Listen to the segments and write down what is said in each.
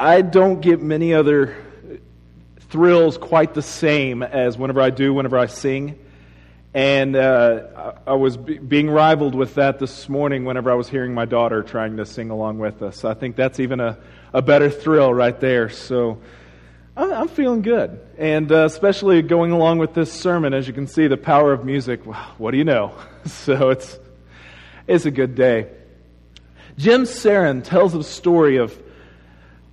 I don't get many other thrills quite the same as whenever I do whenever I sing. And uh, I was b- being rivaled with that this morning whenever I was hearing my daughter trying to sing along with us. I think that's even a, a better thrill right there. So I'm, I'm feeling good. And uh, especially going along with this sermon, as you can see, the power of music, what do you know? so it's, it's a good day. Jim Sarin tells a story of,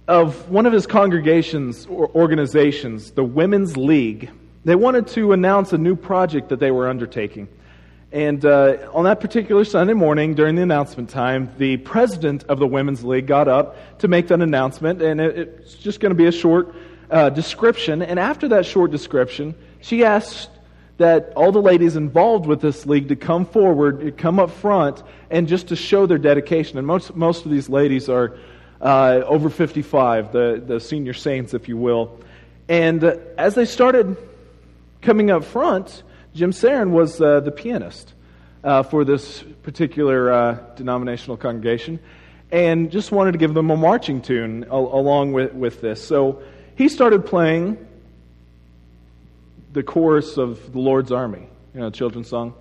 of one of his congregations or organizations, the Women's League they wanted to announce a new project that they were undertaking. And uh, on that particular Sunday morning, during the announcement time, the president of the Women's League got up to make that announcement, and it, it's just going to be a short uh, description. And after that short description, she asked that all the ladies involved with this league to come forward, come up front, and just to show their dedication. And most, most of these ladies are uh, over 55, the, the senior saints, if you will. And uh, as they started Coming up front, Jim Sarin was uh, the pianist uh, for this particular uh, denominational congregation and just wanted to give them a marching tune al- along with, with this. So he started playing the chorus of the Lord's Army, you know, children's song.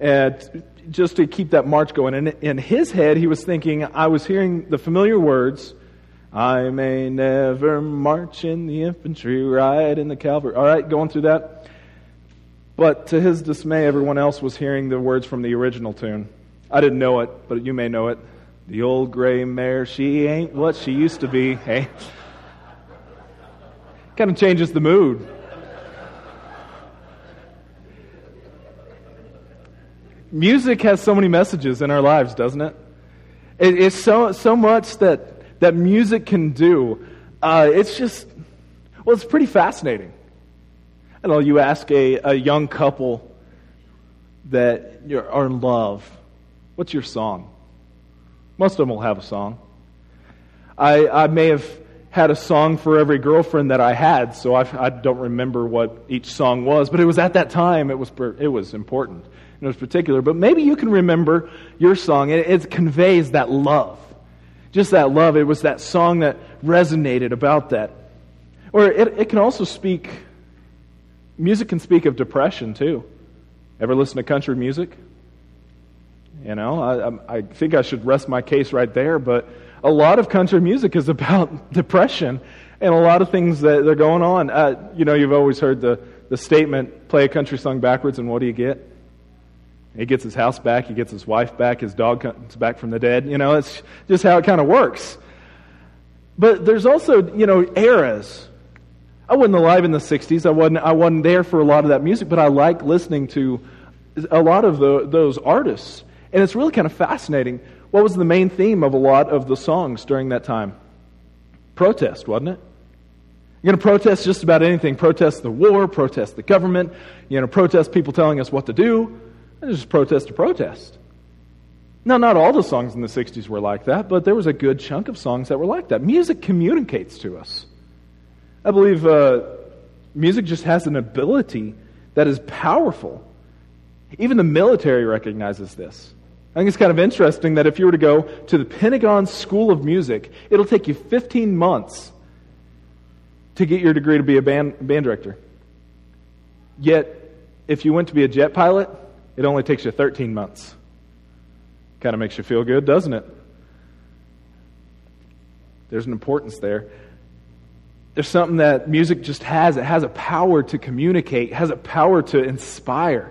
And just to keep that march going. And in his head, he was thinking, I was hearing the familiar words I may never march in the infantry, ride in the cavalry. All right, going through that. But to his dismay, everyone else was hearing the words from the original tune. I didn't know it, but you may know it. The old gray mare, she ain't what she used to be. Hey, kind of changes the mood. Music has so many messages in our lives, doesn't it? It's so so much that that music can do, uh, it's just, well, it's pretty fascinating. I know you ask a, a young couple that are in love, what's your song? Most of them will have a song. I, I may have had a song for every girlfriend that I had, so I, I don't remember what each song was, but it was at that time, it was, it was important. Was particular. But maybe you can remember your song. It, it conveys that love just that love. It was that song that resonated about that. Or it, it can also speak, music can speak of depression too. Ever listen to country music? You know, I, I think I should rest my case right there, but a lot of country music is about depression and a lot of things that are going on. Uh, you know, you've always heard the, the statement play a country song backwards, and what do you get? He gets his house back, he gets his wife back, his dog comes back from the dead. You know, it's just how it kind of works. But there's also, you know, eras. I wasn't alive in the 60s. I wasn't, I wasn't there for a lot of that music, but I like listening to a lot of the, those artists. And it's really kind of fascinating. What was the main theme of a lot of the songs during that time? Protest, wasn't it? You're going to protest just about anything. Protest the war, protest the government, going to protest people telling us what to do. Just protest to protest. Now, not all the songs in the 60s were like that, but there was a good chunk of songs that were like that. Music communicates to us. I believe uh, music just has an ability that is powerful. Even the military recognizes this. I think it's kind of interesting that if you were to go to the Pentagon School of Music, it'll take you 15 months to get your degree to be a band, band director. Yet, if you went to be a jet pilot, it only takes you 13 months. Kind of makes you feel good, doesn't it? There's an importance there. There's something that music just has. It has a power to communicate, has a power to inspire,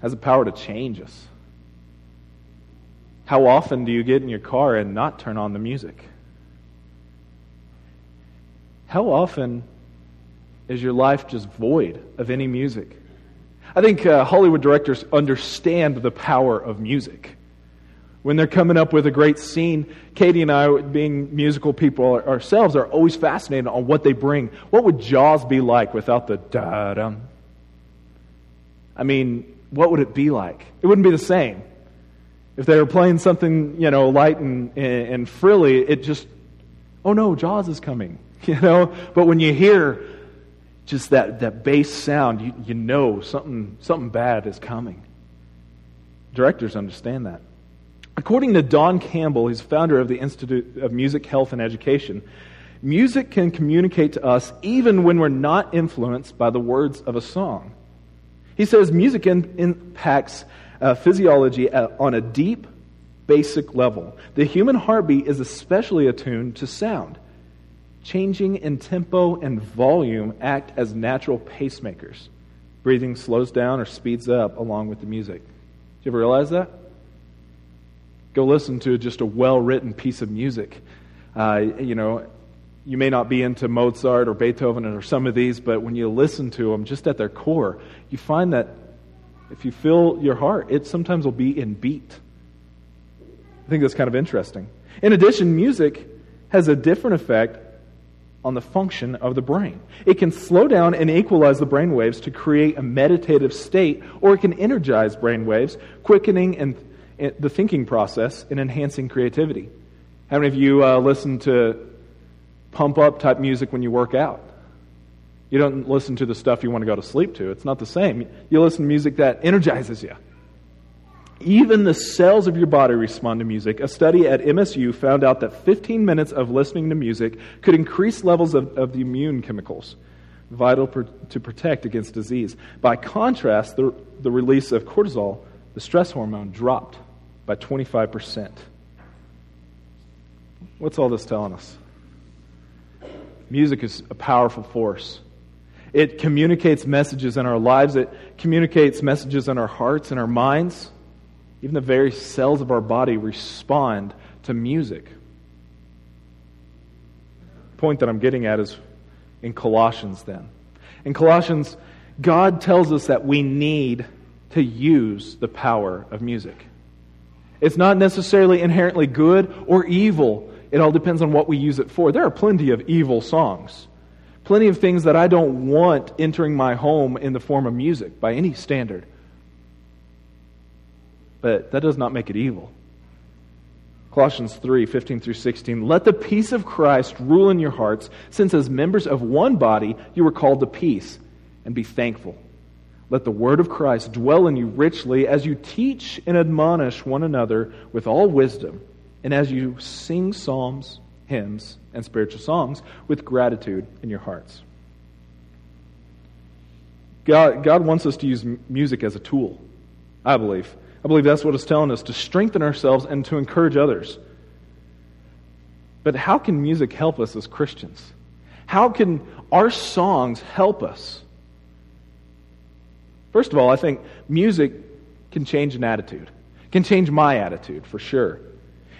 has a power to change us. How often do you get in your car and not turn on the music? How often is your life just void of any music? I think uh, Hollywood directors understand the power of music. When they're coming up with a great scene, Katie and I, being musical people ourselves, are always fascinated on what they bring. What would Jaws be like without the da dum? I mean, what would it be like? It wouldn't be the same. If they were playing something, you know, light and, and frilly, it just, oh no, Jaws is coming, you know? But when you hear just that, that bass sound, you, you know something, something bad is coming. Directors understand that. According to Don Campbell, he's founder of the Institute of Music, Health, and Education, music can communicate to us even when we're not influenced by the words of a song. He says music in, impacts uh, physiology on a deep, basic level. The human heartbeat is especially attuned to sound. Changing in tempo and volume act as natural pacemakers. Breathing slows down or speeds up along with the music. Did you ever realize that? Go listen to just a well written piece of music. Uh, you know, you may not be into Mozart or Beethoven or some of these, but when you listen to them just at their core, you find that if you feel your heart, it sometimes will be in beat. I think that's kind of interesting. In addition, music has a different effect on the function of the brain. It can slow down and equalize the brain waves to create a meditative state, or it can energize brain waves, quickening and the thinking process and enhancing creativity. How many of you uh, listen to pump up type music when you work out? You don't listen to the stuff you want to go to sleep to. It's not the same. You listen to music that energizes you. Even the cells of your body respond to music. A study at MSU found out that 15 minutes of listening to music could increase levels of, of the immune chemicals vital per, to protect against disease. By contrast, the, the release of cortisol, the stress hormone, dropped by 25%. What's all this telling us? Music is a powerful force. It communicates messages in our lives, it communicates messages in our hearts and our minds. Even the very cells of our body respond to music. The point that I'm getting at is in Colossians, then. In Colossians, God tells us that we need to use the power of music. It's not necessarily inherently good or evil. It all depends on what we use it for. There are plenty of evil songs, plenty of things that I don't want entering my home in the form of music by any standard but that does not make it evil. Colossians 3 15 through 16. Let the peace of Christ rule in your hearts, since as members of one body you were called to peace, and be thankful. Let the word of Christ dwell in you richly as you teach and admonish one another with all wisdom, and as you sing psalms, hymns, and spiritual songs with gratitude in your hearts. God, God wants us to use music as a tool, I believe. I believe that's what it's telling us to strengthen ourselves and to encourage others. But how can music help us as Christians? How can our songs help us? First of all, I think music can change an attitude, can change my attitude for sure.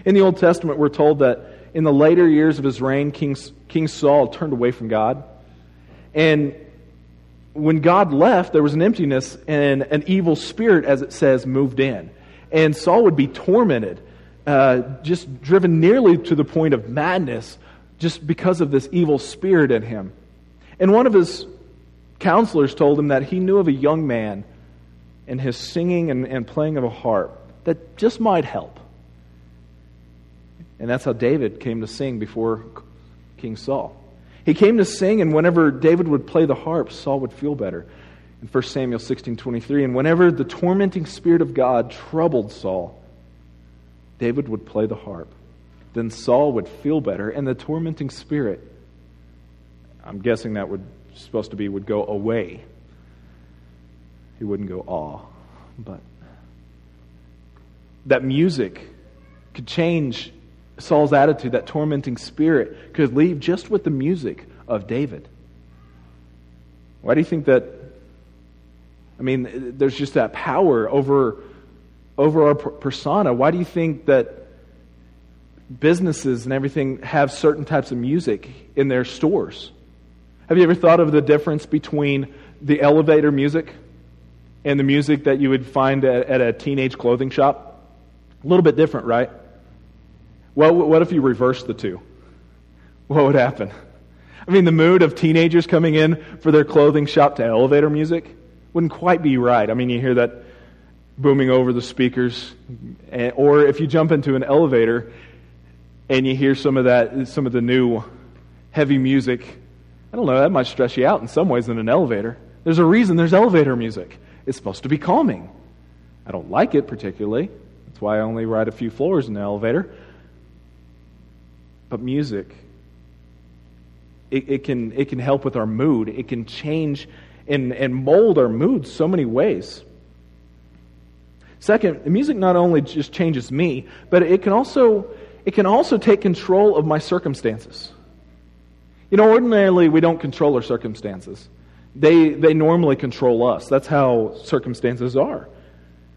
In the Old Testament, we're told that in the later years of his reign, King, King Saul turned away from God. And when God left, there was an emptiness and an evil spirit, as it says, moved in. And Saul would be tormented, uh, just driven nearly to the point of madness, just because of this evil spirit in him. And one of his counselors told him that he knew of a young man and his singing and, and playing of a harp that just might help. And that's how David came to sing before King Saul. He came to sing, and whenever David would play the harp, Saul would feel better. In 1 Samuel 16 23, and whenever the tormenting spirit of God troubled Saul, David would play the harp. Then Saul would feel better, and the tormenting spirit, I'm guessing that would supposed to be, would go away. He wouldn't go awe, but that music could change Saul's attitude, that tormenting spirit, could leave just with the music of David. Why do you think that? I mean, there's just that power over, over our persona. Why do you think that businesses and everything have certain types of music in their stores? Have you ever thought of the difference between the elevator music and the music that you would find at, at a teenage clothing shop? A little bit different, right? Well, what if you reverse the two? What would happen? I mean, the mood of teenagers coming in for their clothing shop to elevator music wouldn't quite be right. I mean, you hear that booming over the speakers. Or if you jump into an elevator and you hear some of that, some of the new heavy music, I don't know, that might stress you out in some ways in an elevator. There's a reason there's elevator music. It's supposed to be calming. I don't like it particularly. That's why I only ride a few floors in the elevator. But music, it, it, can, it can help with our mood. It can change and, and mold our moods so many ways. Second, music not only just changes me, but it can also, it can also take control of my circumstances. You know, ordinarily we don't control our circumstances. They, they normally control us. That's how circumstances are.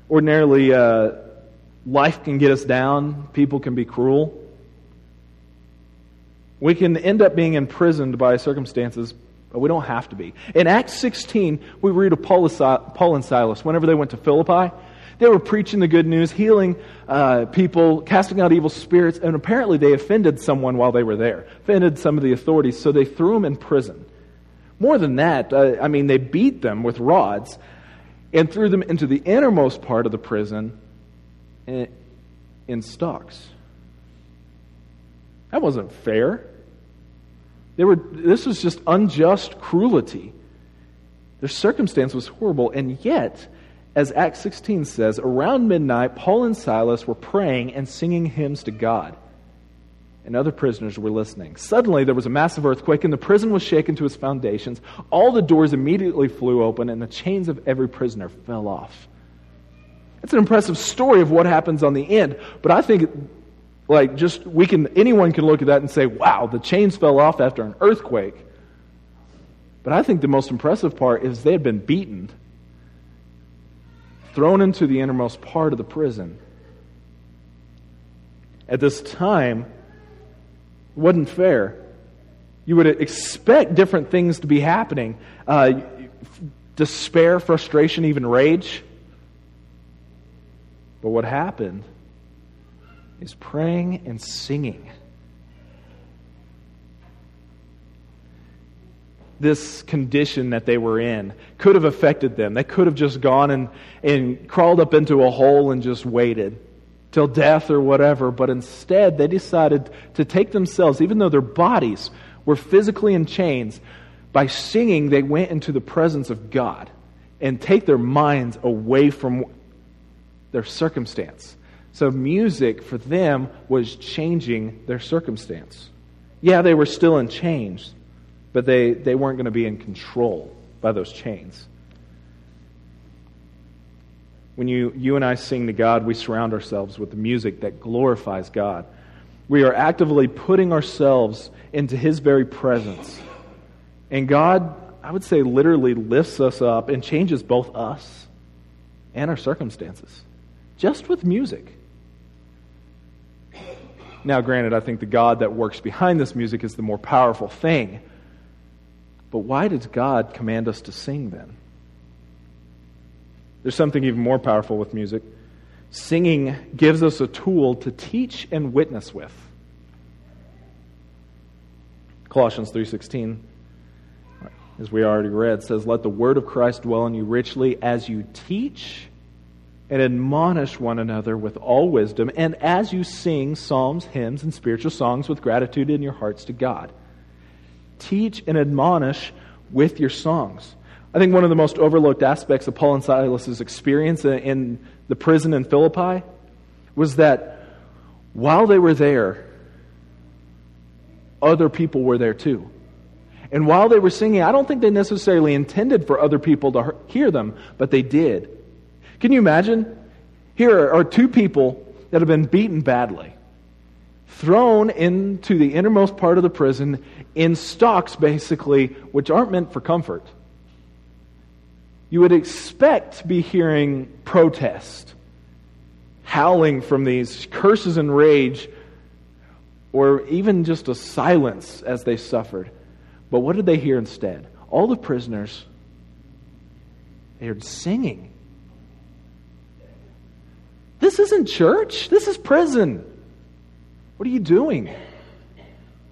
Ordinarily, uh, life can get us down, people can be cruel. We can end up being imprisoned by circumstances, but we don't have to be. In Acts 16, we read of Paul and Silas whenever they went to Philippi. They were preaching the good news, healing uh, people, casting out evil spirits, and apparently they offended someone while they were there, offended some of the authorities, so they threw them in prison. More than that, uh, I mean, they beat them with rods and threw them into the innermost part of the prison in, in stocks. That wasn't fair. They were, this was just unjust cruelty. Their circumstance was horrible, and yet as Acts 16 says, around midnight, Paul and Silas were praying and singing hymns to God. And other prisoners were listening. Suddenly, there was a massive earthquake, and the prison was shaken to its foundations. All the doors immediately flew open, and the chains of every prisoner fell off. It's an impressive story of what happens on the end, but I think, like, just we can, anyone can look at that and say, wow, the chains fell off after an earthquake. But I think the most impressive part is they had been beaten thrown into the innermost part of the prison. At this time, it wasn't fair. You would expect different things to be happening uh, despair, frustration, even rage. But what happened is praying and singing. this condition that they were in could have affected them. They could have just gone and, and crawled up into a hole and just waited till death or whatever. But instead, they decided to take themselves, even though their bodies were physically in chains, by singing, they went into the presence of God and take their minds away from their circumstance. So, music for them was changing their circumstance. Yeah, they were still in chains, but they, they weren't going to be in control by those chains. When you, you and I sing to God, we surround ourselves with the music that glorifies God. We are actively putting ourselves into His very presence. And God, I would say, literally lifts us up and changes both us and our circumstances just with music. Now, granted, I think the God that works behind this music is the more powerful thing. But why does God command us to sing then? There's something even more powerful with music. Singing gives us a tool to teach and witness with. Colossians 3:16 as we already read says let the word of Christ dwell in you richly as you teach and admonish one another with all wisdom and as you sing psalms, hymns and spiritual songs with gratitude in your hearts to God teach and admonish with your songs. I think one of the most overlooked aspects of Paul and Silas's experience in the prison in Philippi was that while they were there, other people were there too. And while they were singing, I don't think they necessarily intended for other people to hear them, but they did. Can you imagine? Here are two people that have been beaten badly thrown into the innermost part of the prison in stocks, basically, which aren't meant for comfort. You would expect to be hearing protest, howling from these curses and rage, or even just a silence as they suffered. But what did they hear instead? All the prisoners, they heard singing. This isn't church, this is prison. What are you doing?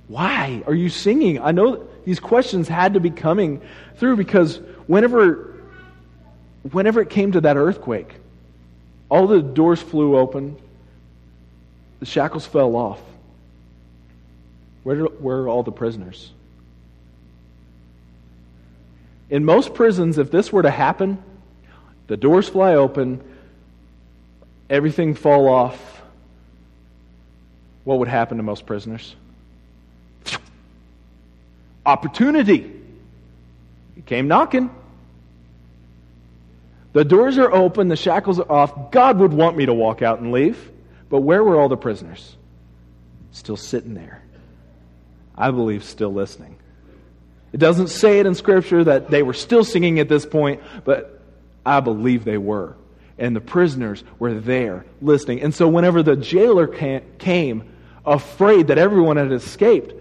Why are you singing? I know these questions had to be coming through because whenever, whenever it came to that earthquake, all the doors flew open, the shackles fell off. Where, where are all the prisoners? In most prisons, if this were to happen, the doors fly open, everything fall off, what would happen to most prisoners? Opportunity. He came knocking. The doors are open, the shackles are off. God would want me to walk out and leave. But where were all the prisoners? Still sitting there. I believe still listening. It doesn't say it in Scripture that they were still singing at this point, but I believe they were. And the prisoners were there listening. And so, whenever the jailer came, afraid that everyone had escaped,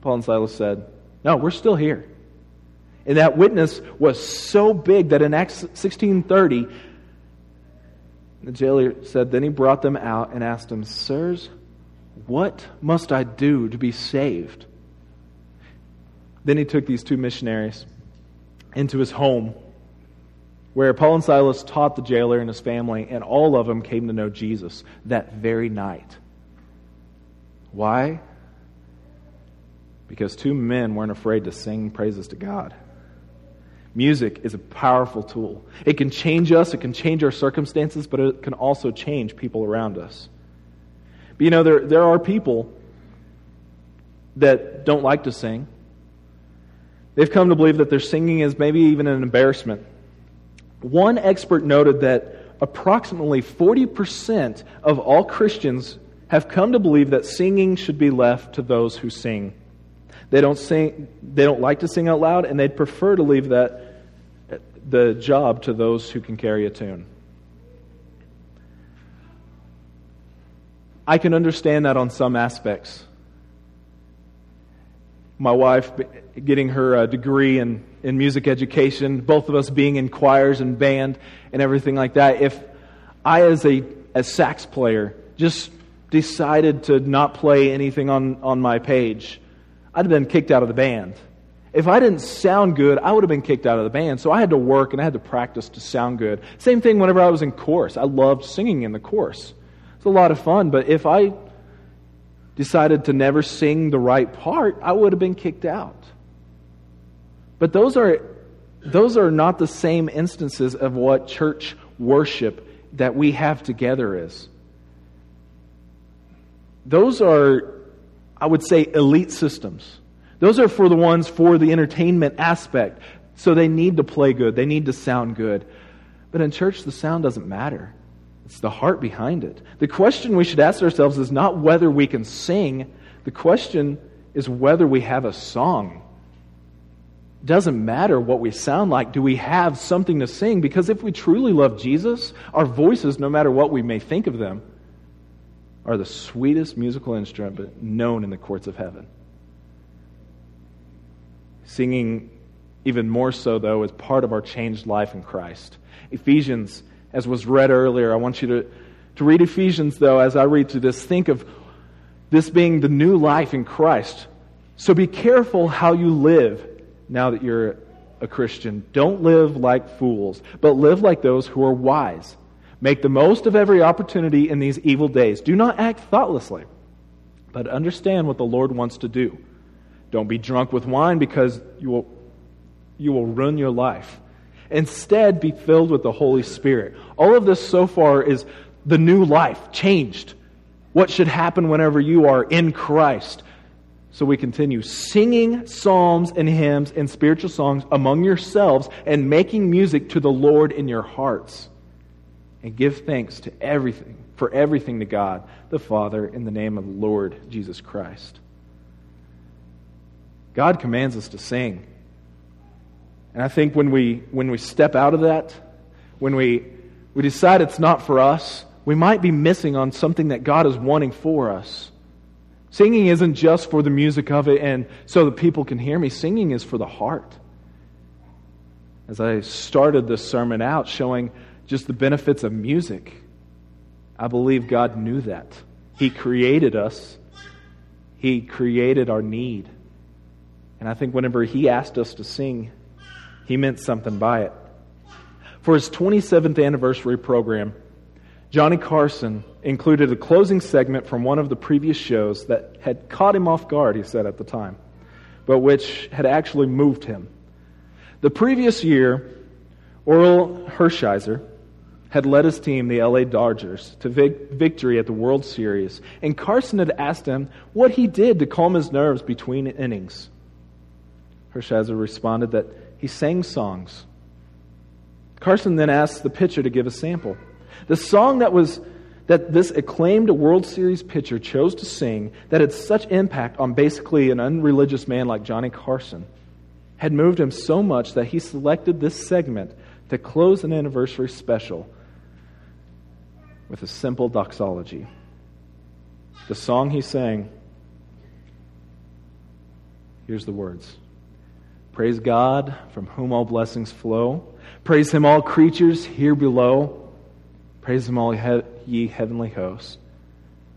Paul and Silas said, No, we're still here. And that witness was so big that in Acts 16:30 the jailer said then he brought them out and asked them, "Sirs, what must I do to be saved?" Then he took these two missionaries into his home where Paul and Silas taught the jailer and his family, and all of them came to know Jesus that very night. Why? Because two men weren't afraid to sing praises to God. Music is a powerful tool. It can change us, it can change our circumstances, but it can also change people around us. But you know, there, there are people that don't like to sing. They've come to believe that their singing is maybe even an embarrassment. One expert noted that approximately 40% of all Christians have come to believe that singing should be left to those who sing. They don't sing they don't like to sing out loud and they'd prefer to leave that the job to those who can carry a tune. I can understand that on some aspects my wife getting her uh, degree in, in music education, both of us being in choirs and band and everything like that. If I, as a as sax player, just decided to not play anything on, on my page, I'd have been kicked out of the band. If I didn't sound good, I would have been kicked out of the band. So I had to work and I had to practice to sound good. Same thing whenever I was in chorus. I loved singing in the chorus. It's a lot of fun, but if I decided to never sing the right part, I would have been kicked out. But those are, those are not the same instances of what church worship that we have together is. Those are, I would say, elite systems. Those are for the ones for the entertainment aspect. So they need to play good, they need to sound good. But in church, the sound doesn't matter. It's the heart behind it. The question we should ask ourselves is not whether we can sing, the question is whether we have a song. It doesn't matter what we sound like. Do we have something to sing? Because if we truly love Jesus, our voices, no matter what we may think of them, are the sweetest musical instrument known in the courts of heaven. Singing, even more so, though, is part of our changed life in Christ. Ephesians as was read earlier. I want you to, to read Ephesians, though, as I read through this. Think of this being the new life in Christ. So be careful how you live now that you're a Christian. Don't live like fools, but live like those who are wise. Make the most of every opportunity in these evil days. Do not act thoughtlessly, but understand what the Lord wants to do. Don't be drunk with wine because you will, you will ruin your life. Instead, be filled with the Holy Spirit. All of this so far is the new life, changed. What should happen whenever you are in Christ? So we continue singing psalms and hymns and spiritual songs among yourselves and making music to the Lord in your hearts. And give thanks to everything, for everything to God the Father in the name of the Lord Jesus Christ. God commands us to sing. And I think when we, when we step out of that, when we, we decide it's not for us, we might be missing on something that God is wanting for us. Singing isn't just for the music of it and so that people can hear me. Singing is for the heart. As I started this sermon out showing just the benefits of music, I believe God knew that. He created us, He created our need. And I think whenever He asked us to sing, he meant something by it. For his 27th anniversary program, Johnny Carson included a closing segment from one of the previous shows that had caught him off guard, he said at the time, but which had actually moved him. The previous year, Orel Hershiser had led his team, the LA Dodgers, to vic- victory at the World Series, and Carson had asked him what he did to calm his nerves between innings. Hershiser responded that he sang songs. Carson then asked the pitcher to give a sample. The song that was that this acclaimed World Series pitcher chose to sing that had such impact on basically an unreligious man like Johnny Carson had moved him so much that he selected this segment to close an anniversary special with a simple doxology. The song he sang, here's the words Praise God, from whom all blessings flow. Praise him, all creatures here below. Praise him, all ye heavenly hosts.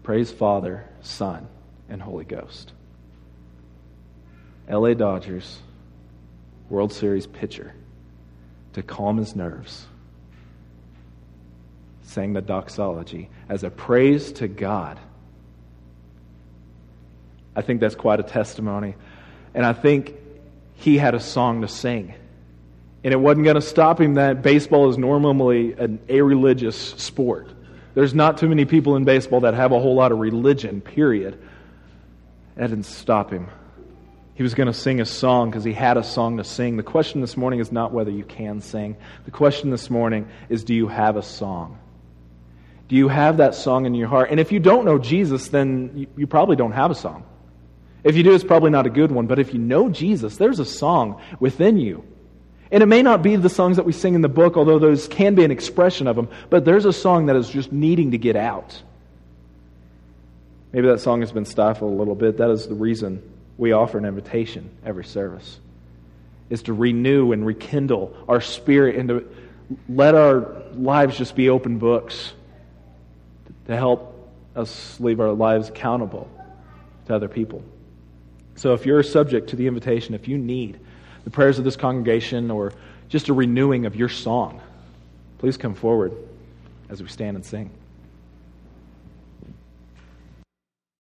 Praise Father, Son, and Holy Ghost. LA Dodgers, World Series pitcher, to calm his nerves, sang the doxology as a praise to God. I think that's quite a testimony. And I think he had a song to sing. And it wasn't going to stop him that baseball is normally an a-religious sport. There's not too many people in baseball that have a whole lot of religion, period. That didn't stop him. He was going to sing a song because he had a song to sing. The question this morning is not whether you can sing. The question this morning is do you have a song? Do you have that song in your heart? And if you don't know Jesus, then you, you probably don't have a song. If you do, it's probably not a good one. But if you know Jesus, there's a song within you. And it may not be the songs that we sing in the book, although those can be an expression of them, but there's a song that is just needing to get out. Maybe that song has been stifled a little bit. That is the reason we offer an invitation every service, is to renew and rekindle our spirit and to let our lives just be open books to help us leave our lives accountable to other people. So if you're subject to the invitation, if you need the prayers of this congregation or just a renewing of your song, please come forward as we stand and sing.